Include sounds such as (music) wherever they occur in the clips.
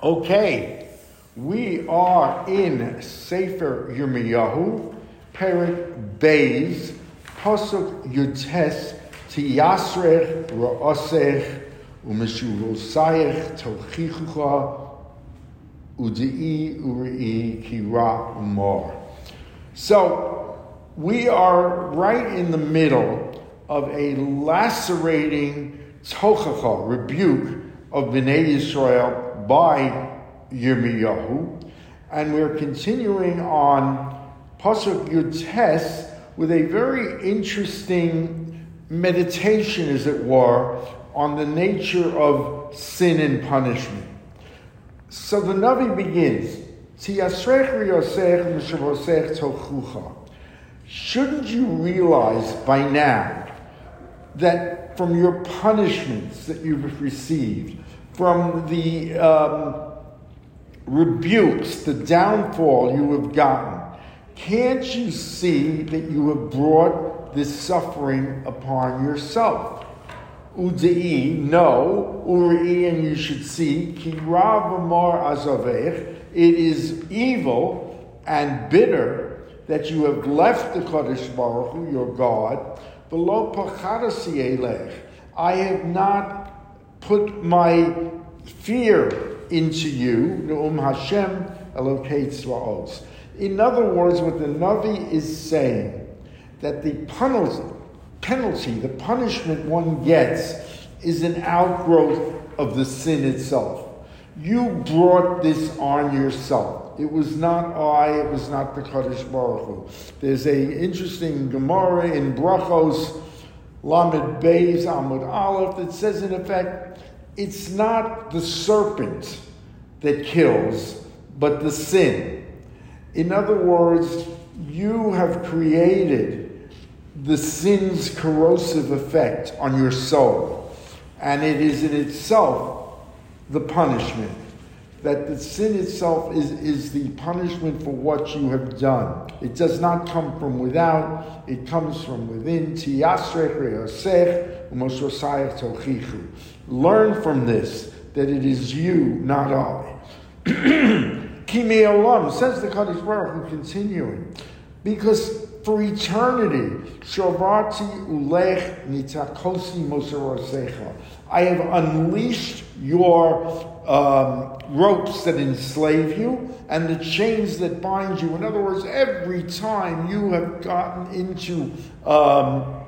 Okay, we are in Sefer Yirmiyahu, Perik Beis, Pasuk Yutes, Tiyasrech Ra'osech, Umeshurosayech Tochichucha, Udei Uri Kira Umar. So, we are right in the middle of a lacerating tochacha, rebuke of Bnei Yisrael by Yirmiyahu, and we're continuing on Pasuk Yutes with a very interesting meditation, as it were, on the nature of sin and punishment. So the Navi begins, Shouldn't you realize by now that from your punishments that you've received, from the um, rebukes, the downfall you have gotten, can't you see that you have brought this suffering upon yourself? Udei, no, uri, and you should see, ki ravamar azavech, it is evil and bitter that you have left the Kodesh Baruch Hu, your God, below pachadasi I have not put my fear into you, Nu'um Hashem Elokei. In other words, what the Navi is saying, that the penalty, the punishment one gets, is an outgrowth of the sin itself. You brought this on yourself. It was not I, it was not the Kadosh Baruch Hu. There's a interesting Gemara in Brachos, Lamed Beis Amud Aleph that says, in effect, it's not the serpent that kills, but the sin. In other words, you have created the sin's corrosive effect on your soul, and it is in itself the punishment that the sin itself is, is the punishment for what you have done. It does not come from without, it comes from within. Learn from this that it is you, not I. (clears throat) Kimi Olam, says the Kadosh Baruch Hu, continuing, because for eternity, Shavati Ulech Nitakosi Mosarosecha. I have unleashed your um, ropes that enslave you and the chains that bind you. In other words, every time you have gotten into um,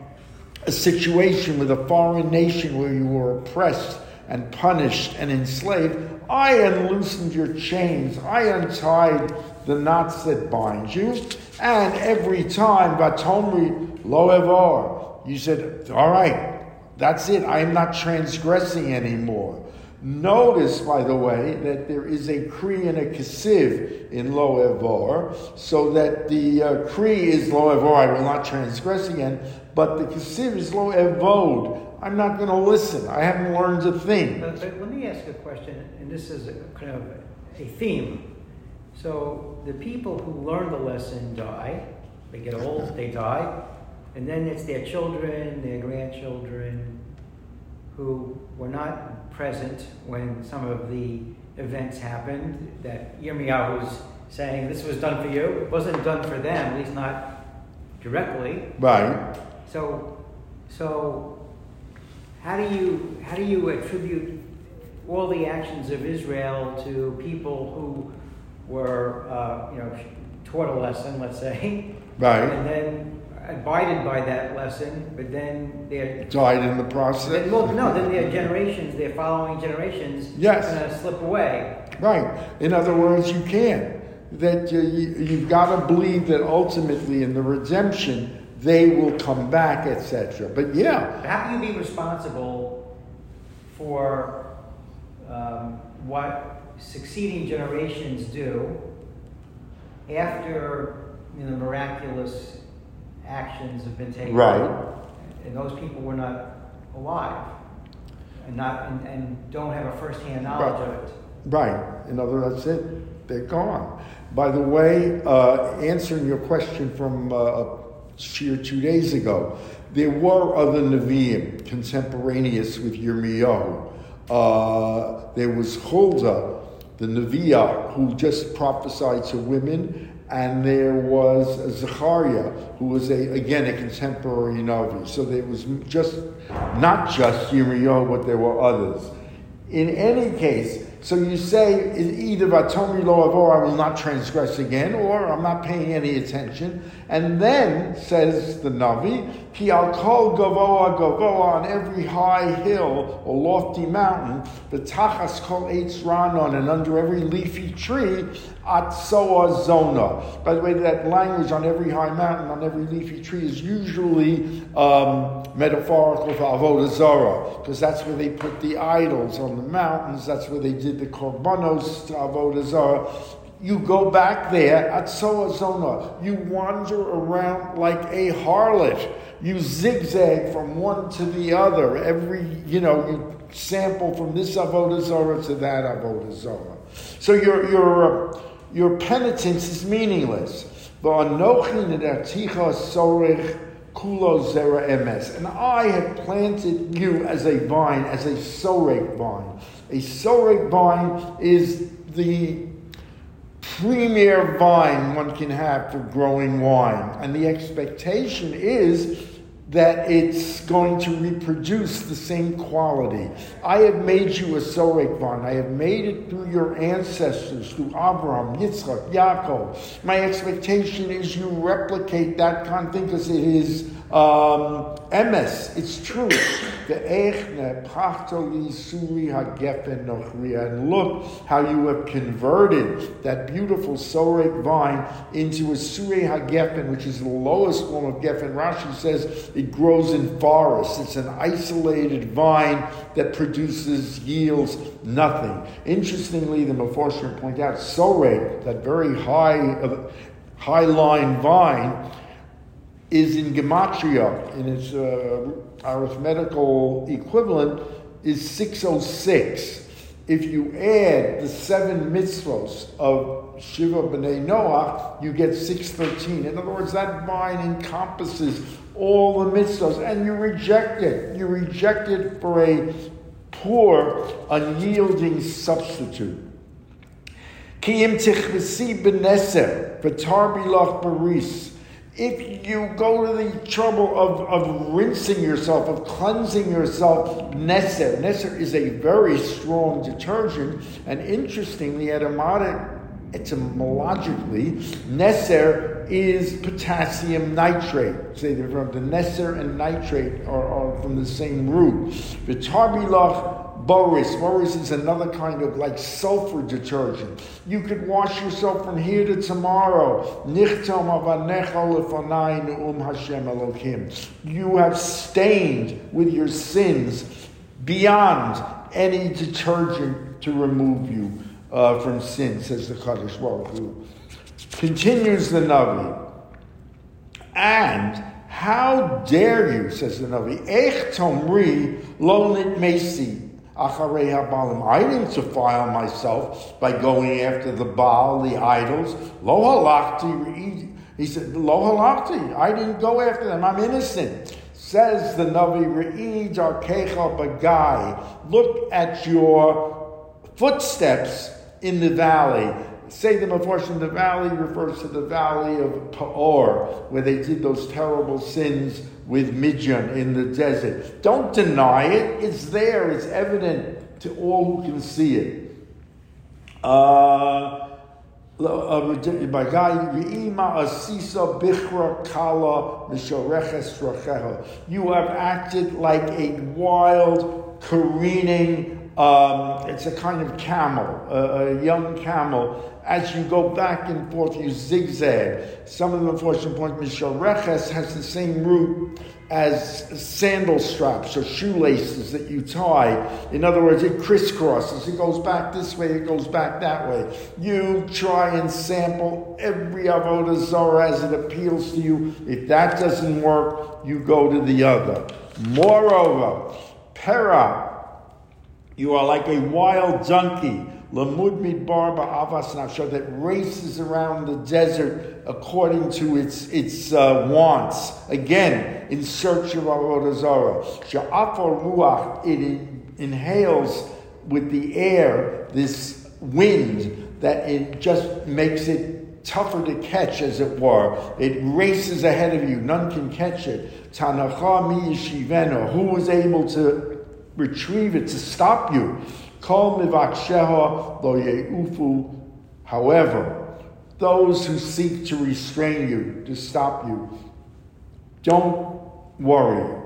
a situation with a foreign nation where you were oppressed and punished and enslaved, I unloosened your chains. I untied the knots that bind you. And every time, Batomri lo evar, you said, all right, that's it. I am not transgressing anymore. Notice, by the way, that there is a Kri and a Kesiv in Lo Evor, so that the uh, Kri is Lo Evor, I will not transgress again, but the Kesiv is Lo Evod, I'm not going to listen. I haven't learned a thing. But, but let me ask a question, and this is a, kind of a theme. So the people who learn the lesson die, they get old, they die, and then it's their children, their grandchildren, who were not present when some of the events happened that Yirmiyahu was saying this was done for you. It wasn't done for them, at least not directly. Right. So, so how do you how do you attribute all the actions of Israel to people who were uh, you know taught a lesson, let's say, right, and then abided by that lesson, but then they're died in the process. Well, no, then their generations, their following generations, yes, going to slip away. Right. In other words, you can. That you, you, have got to believe that ultimately in the redemption they will come back, etc. But yeah, how can you be responsible for um, what succeeding generations do after you know, miraculous actions have been taken. Right. And those people were not alive and not and, and don't have a first-hand knowledge right. of it. Right. In other words, that's it. They're gone. By the way, uh, answering your question from uh, a few two days ago, there were other Nevi'im contemporaneous with Yirmiyahu. Uh, there was Huldah, the Neviah, who just prophesied to women, and there was Zechariah, who was a again a contemporary Navi. So there was just not just Yirmiyahu, but there were others. In any case, so you say either Vatomi lo or I will not transgress again, or I'm not paying any attention. And then says the Navi, Ki al kol gavoa gavoa on every high hill or lofty mountain, the tachas kol eitz ranon, and under every leafy tree, atsoa zona. By the way, that language on every high mountain, on every leafy tree, is usually um, metaphorical for avodah because that's where they put the idols on the mountains. That's where they did the korbanos to avodah. You go back there at Soazona. You wander around like a harlot. You zigzag from one to the other. Every, you know, you sample from this avodah to that avodah. So your your uh, your penitence is meaningless. And I have planted you as a vine, as a sorek vine. A sorek vine is the premier vine one can have for growing wine. And the expectation is that it's going to reproduce the same quality. I have made you a sorek vine. I have made it through your ancestors, through Abraham, Yitzchak, Yaakov. My expectation is you replicate that kind of thing because it is um, emes, it's true. And look how you have converted that beautiful sorek vine into a surei hagefen, which is the lowest form of gefen. Rashi says it grows in forests. It's an isolated vine that produces, yields nothing. Interestingly, the Meforshim point out sorek, that very high, uh, high line vine, is in gematria, in its uh, arithmetical equivalent, is 606. If you add the seven mitzvos of Shiva B'nai Noach, you get 613. In other words, that vine encompasses all the mitzvos, and you reject it. You reject it for a poor, unyielding substitute. Ki im tichvesi b'neser, v'tar bilach baris, if you go to the trouble of, of rinsing yourself, of cleansing yourself, Neser. Neser is a very strong detergent, and interestingly, etymologically, Neser is potassium nitrate. Say they're the Neser and nitrate are, are from the same root. Vitarbilach Boris. Boris is another kind of like sulfur detergent. You could wash yourself from here to tomorrow. You have stained with your sins beyond any detergent to remove you uh, from sin, says the Kadosh Baruch Hu. Continues the Navi. And how dare you, says the Navi, Ech tomri lo mesi. I didn't defile myself by going after the Baal, the idols. Lo halachti. He said, Lo halachti. I didn't go after them. I'm innocent. Says the Navi, Re'i darkecha bagai. Look at your footsteps in the valley. Say the Meforshim, the valley refers to the valley of Peor, where they did those terrible sins with Midian in the desert. Don't deny it. It's there. It's evident to all who can see it. Uh, uh you have acted like a wild, careening, um, it's a kind of camel, a, a young camel as you go back and forth, you zigzag. Some of the unfortunate point, Mishareches has the same root as sandal straps or shoelaces that you tie. In other words, it crisscrosses. It goes back this way, it goes back that way. You try and sample every avodah zarah as it appeals to you. If that doesn't work, you go to the other. Moreover, para, you are like a wild donkey Lamud Midbar Ba'avas Nafsho that races around the desert according to its, its uh, wants. Again, in search of Avodah Zarah. Sha'afar Ruach, it inhales with the air this wind that it just makes it tougher to catch, as it were. It races ahead of you. None can catch it. Tanacha mi. Who was able to retrieve it, to stop you? However, those who seek to restrain you, to stop you, don't worry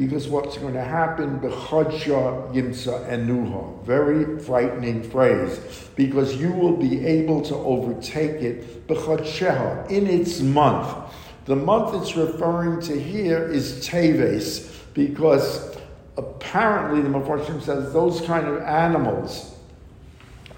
because what's going to happen, b'chodsha yimsa enuha, very frightening phrase, because you will be able to overtake it in its month. The month it's referring to here is Teves, because apparently the Mepharshim says those kind of animals,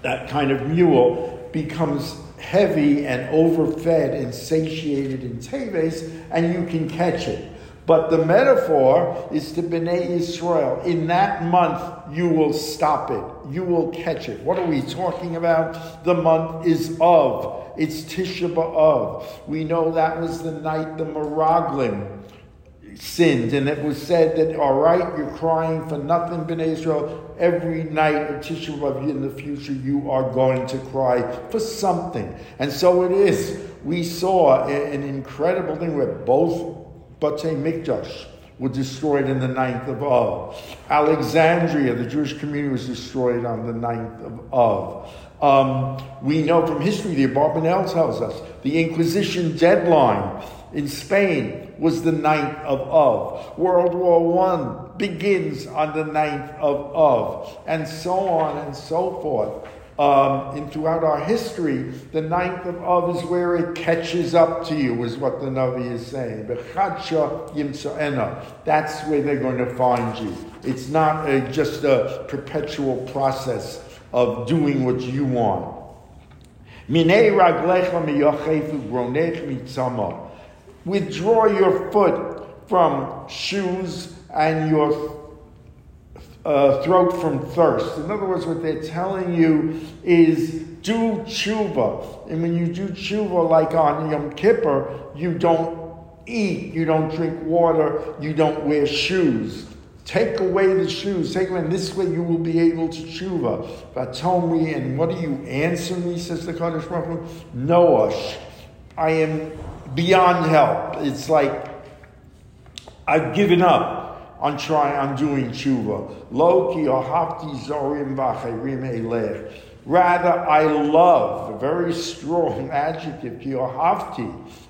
that kind of mule, becomes heavy and overfed and satiated in Teves, and you can catch it. But the metaphor is to Bnei Israel. In that month, you will stop it. You will catch it. What are we talking about? The month is of. It's Tisha B'Av. We know that was the night the Meraglim sinned, and it was said that, all right, you're crying for nothing, Bnei Israel. Every night a tissue of Tisha B'Av in the future, you are going to cry for something. And so it is. We saw an incredible thing where both Batei Mikdash were destroyed in the ninth of Av. Alexandria, the Jewish community, was destroyed on the ninth of Av. Um, we know from history, the Abarbanel tells us, the Inquisition deadline in Spain was the ninth of Av. World War I begins on the ninth of Av, and so on and so forth um, and throughout our history, the ninth of Av is where it catches up to you, is what the Navi is saying. That's where they're going to find you. It's not a, just a perpetual process of doing what you want. Withdraw your foot from shoes and your uh, throat from thirst. In other words, what they're telling you is do tshuva. And when you do tshuva, like on Yom Kippur, you don't eat, you don't drink water, you don't wear shoes. Take away the shoes. Take away, and this way you will be able to tshuva. But tell me, and what do you answer me? Says the Kadosh Baruch Hu. Noash, I am beyond help. It's like I've given up on trying on doing tshuva. Lo ki ohavti zorim v'acherim elech. Rather, I love, a very strong (laughs) adjective, ki.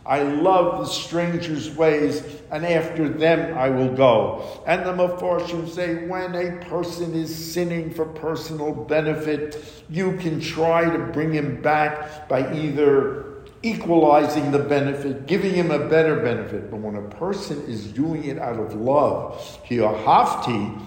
I love the stranger's ways, and after them I will go. And the Mepharshim say, when a person is sinning for personal benefit, you can try to bring him back by either equalizing the benefit, giving him a better benefit. But when a person is doing it out of love, hafti,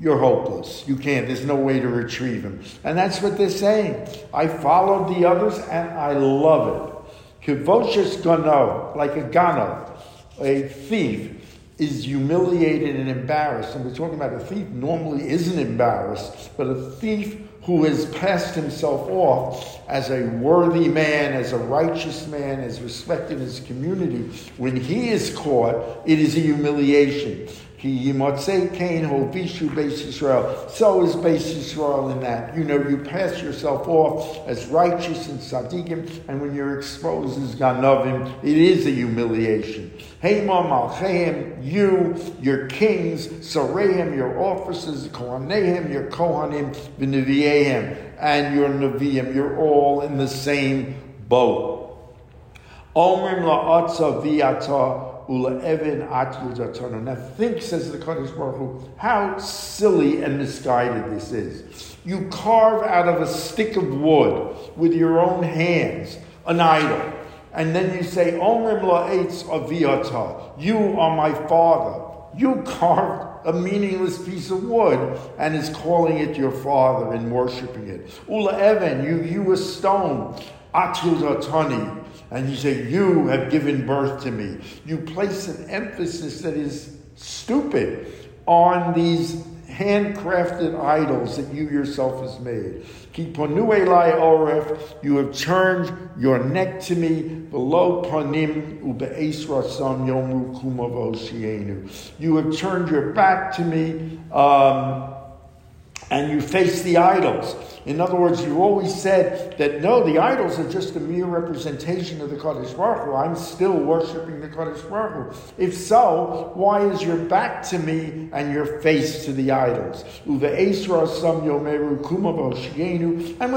you're hopeless. You can't, there's no way to retrieve him. And that's what they're saying. I followed the others and I love it. Kivoshes gano, like a gano, a thief, is humiliated and embarrassed. And we're talking about a thief normally isn't embarrassed, but a thief who has passed himself off as a worthy man, as a righteous man, as respected in his community, when he is caught, it is a humiliation. So is Beis Yisrael in that. You know, you pass yourself off as righteous and tzaddikim, and when you're exposed as Ganovim, it is a humiliation. Hema Malcheim, you, your kings, Sareim, your officers, Kohaneim, your Kohanim, V'Nevieim, and your Neviim, you're all in the same boat. Omrim la'atza v'yata now think, says the Kadosh Baruch Hu, how silly and misguided this is. You carve out of a stick of wood with your own hands an idol, and then you say, Omrim la'etz aviyata, you are my father. You carved a meaningless piece of wood and is calling it your father and worshiping it. Ula Evan, you, you a stone. Atul and you say, You have given birth to me. You place an emphasis that is stupid on these handcrafted idols that you yourself has made. You have turned your neck to me below panim yomu You have turned your back to me. Um, and you face the idols. In other words, you always said that no, the idols are just a mere representation of the Kadosh Baruch Hu. I'm still worshiping the Kadosh Baruch Hu. If so, why is your back to me and your face to the idols? And when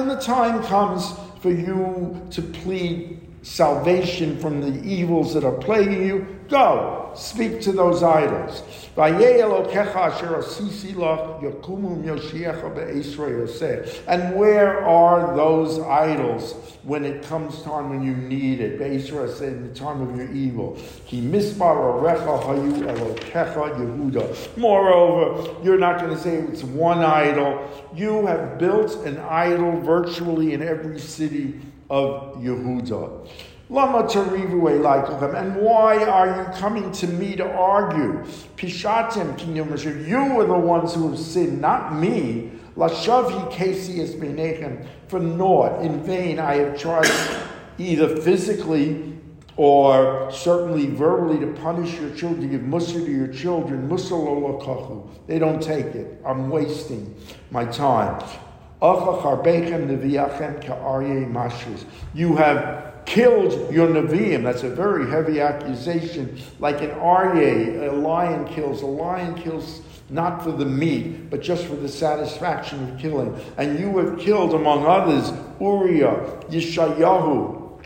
the time comes for you to plead salvation from the evils that are plaguing you, go, speak to those idols. And where are those idols when it comes time when you need it? In the time of your evil. Moreover, you're not going to say it's one idol. You have built an idol virtually in every city of Yehuda. Lama and why are you coming to me to argue? Pishatim kinyum you are the ones who have sinned, not me. Lashavi kesi es benechem for naught. In vain I have tried either physically or certainly verbally to punish your children, give mussar to your children, musa mussar They don't take it. I'm wasting my time. You have killed your Nevi'im. That's a very heavy accusation. Like an Aryeh, a lion kills. A lion kills not for the meat, but just for the satisfaction of killing. And you have killed, among others, Uriah, Yeshayahu,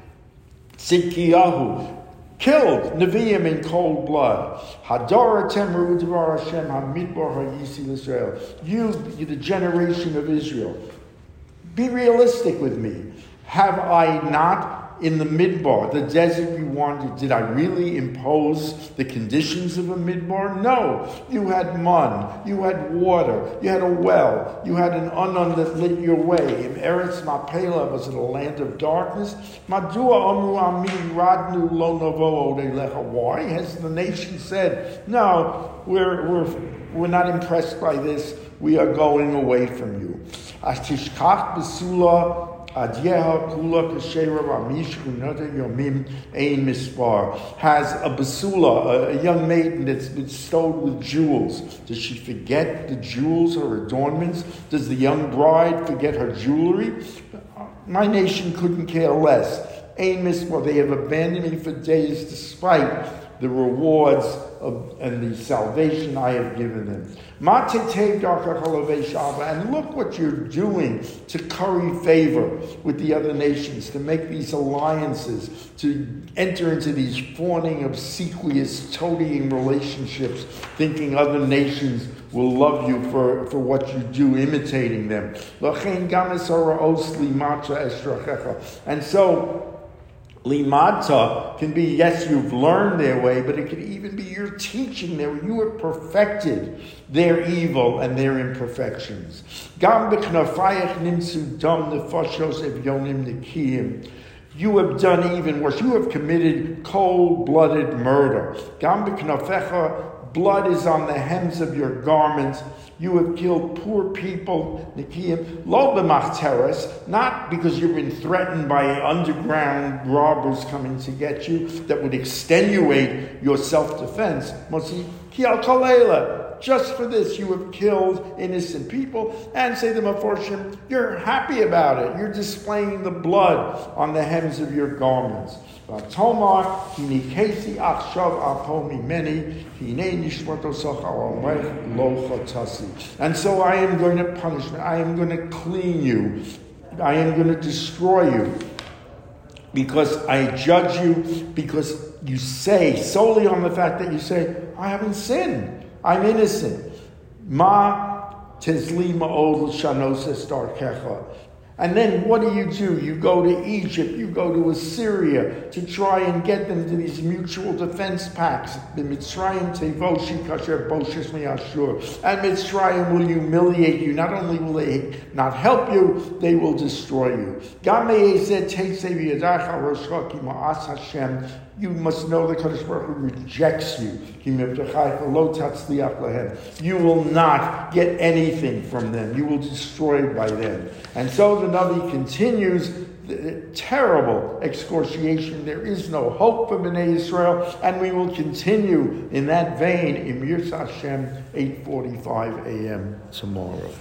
Tzidkiyahu, killed Nevi'im in cold blood. Hadara Temru Devar Hashem Hamidbar Hayisi Israel. You, the generation of Israel, be realistic with me. Have I not in the midbar, the desert you wanted, did I really impose the conditions of a midbar? No. You had mun, you had water, you had a well, you had an unknown that lit your way. In Eretz Mapela, was in a land of darkness? Madua omu amin radnu lo Why has the nation said, no, we're, we're, we're not impressed by this, we are going away from you. Atishkach besula Adyeha Kula Kashera Ramish Kunata Yomim Ein Mispar has a basula, a, young maiden that's been stowed with jewels. Does she forget the jewels, her adornments? Does the young bride forget her jewelry? My nation couldn't care less. Ein Mispar, they have abandoned me for days despite the rewards and the salvation I have given them. And look what you're doing to curry favor with the other nations, to make these alliances, to enter into these fawning, obsequious, toadying relationships, thinking other nations will love you for, for what you do, imitating them. And so, Limata can be, yes, you've learned their way, but it could even be you're teaching them. You have perfected their evil and their imperfections. You have done even worse. You have committed cold blooded murder. Blood is on the hems of your garments. You have killed poor people, Nikiim, lo b'machteres, not because you've been threatened by underground robbers coming to get you that would extenuate your self-defense. Mosi just for this you have killed innocent people, and say the Meforshim, you're happy about it. You're displaying the blood on the hems of your garments. And so I am going to punish. I am going to clean you. I am going to destroy you. Because I judge you, because you say, solely on the fact that you say, I haven't sinned. I'm innocent. Ma tezlima ol shanos kecha. And then what do you do? You go to Egypt, you go to Assyria to try and get them to these mutual defense pacts. The Mitzrayim tevoshi kasher boshes miyashur. And Mitzrayim will humiliate you. Not only will they not help you, they will destroy you. You must know the Kadosh Baruch Hu rejects you. You will not get anything from them. You will be destroyed by them. And so the Navi continues the terrible excoriation. There is no hope for Bnei Israel, and we will continue in that vein in Yirtzeh Hashem, 8.45 a.m. tomorrow.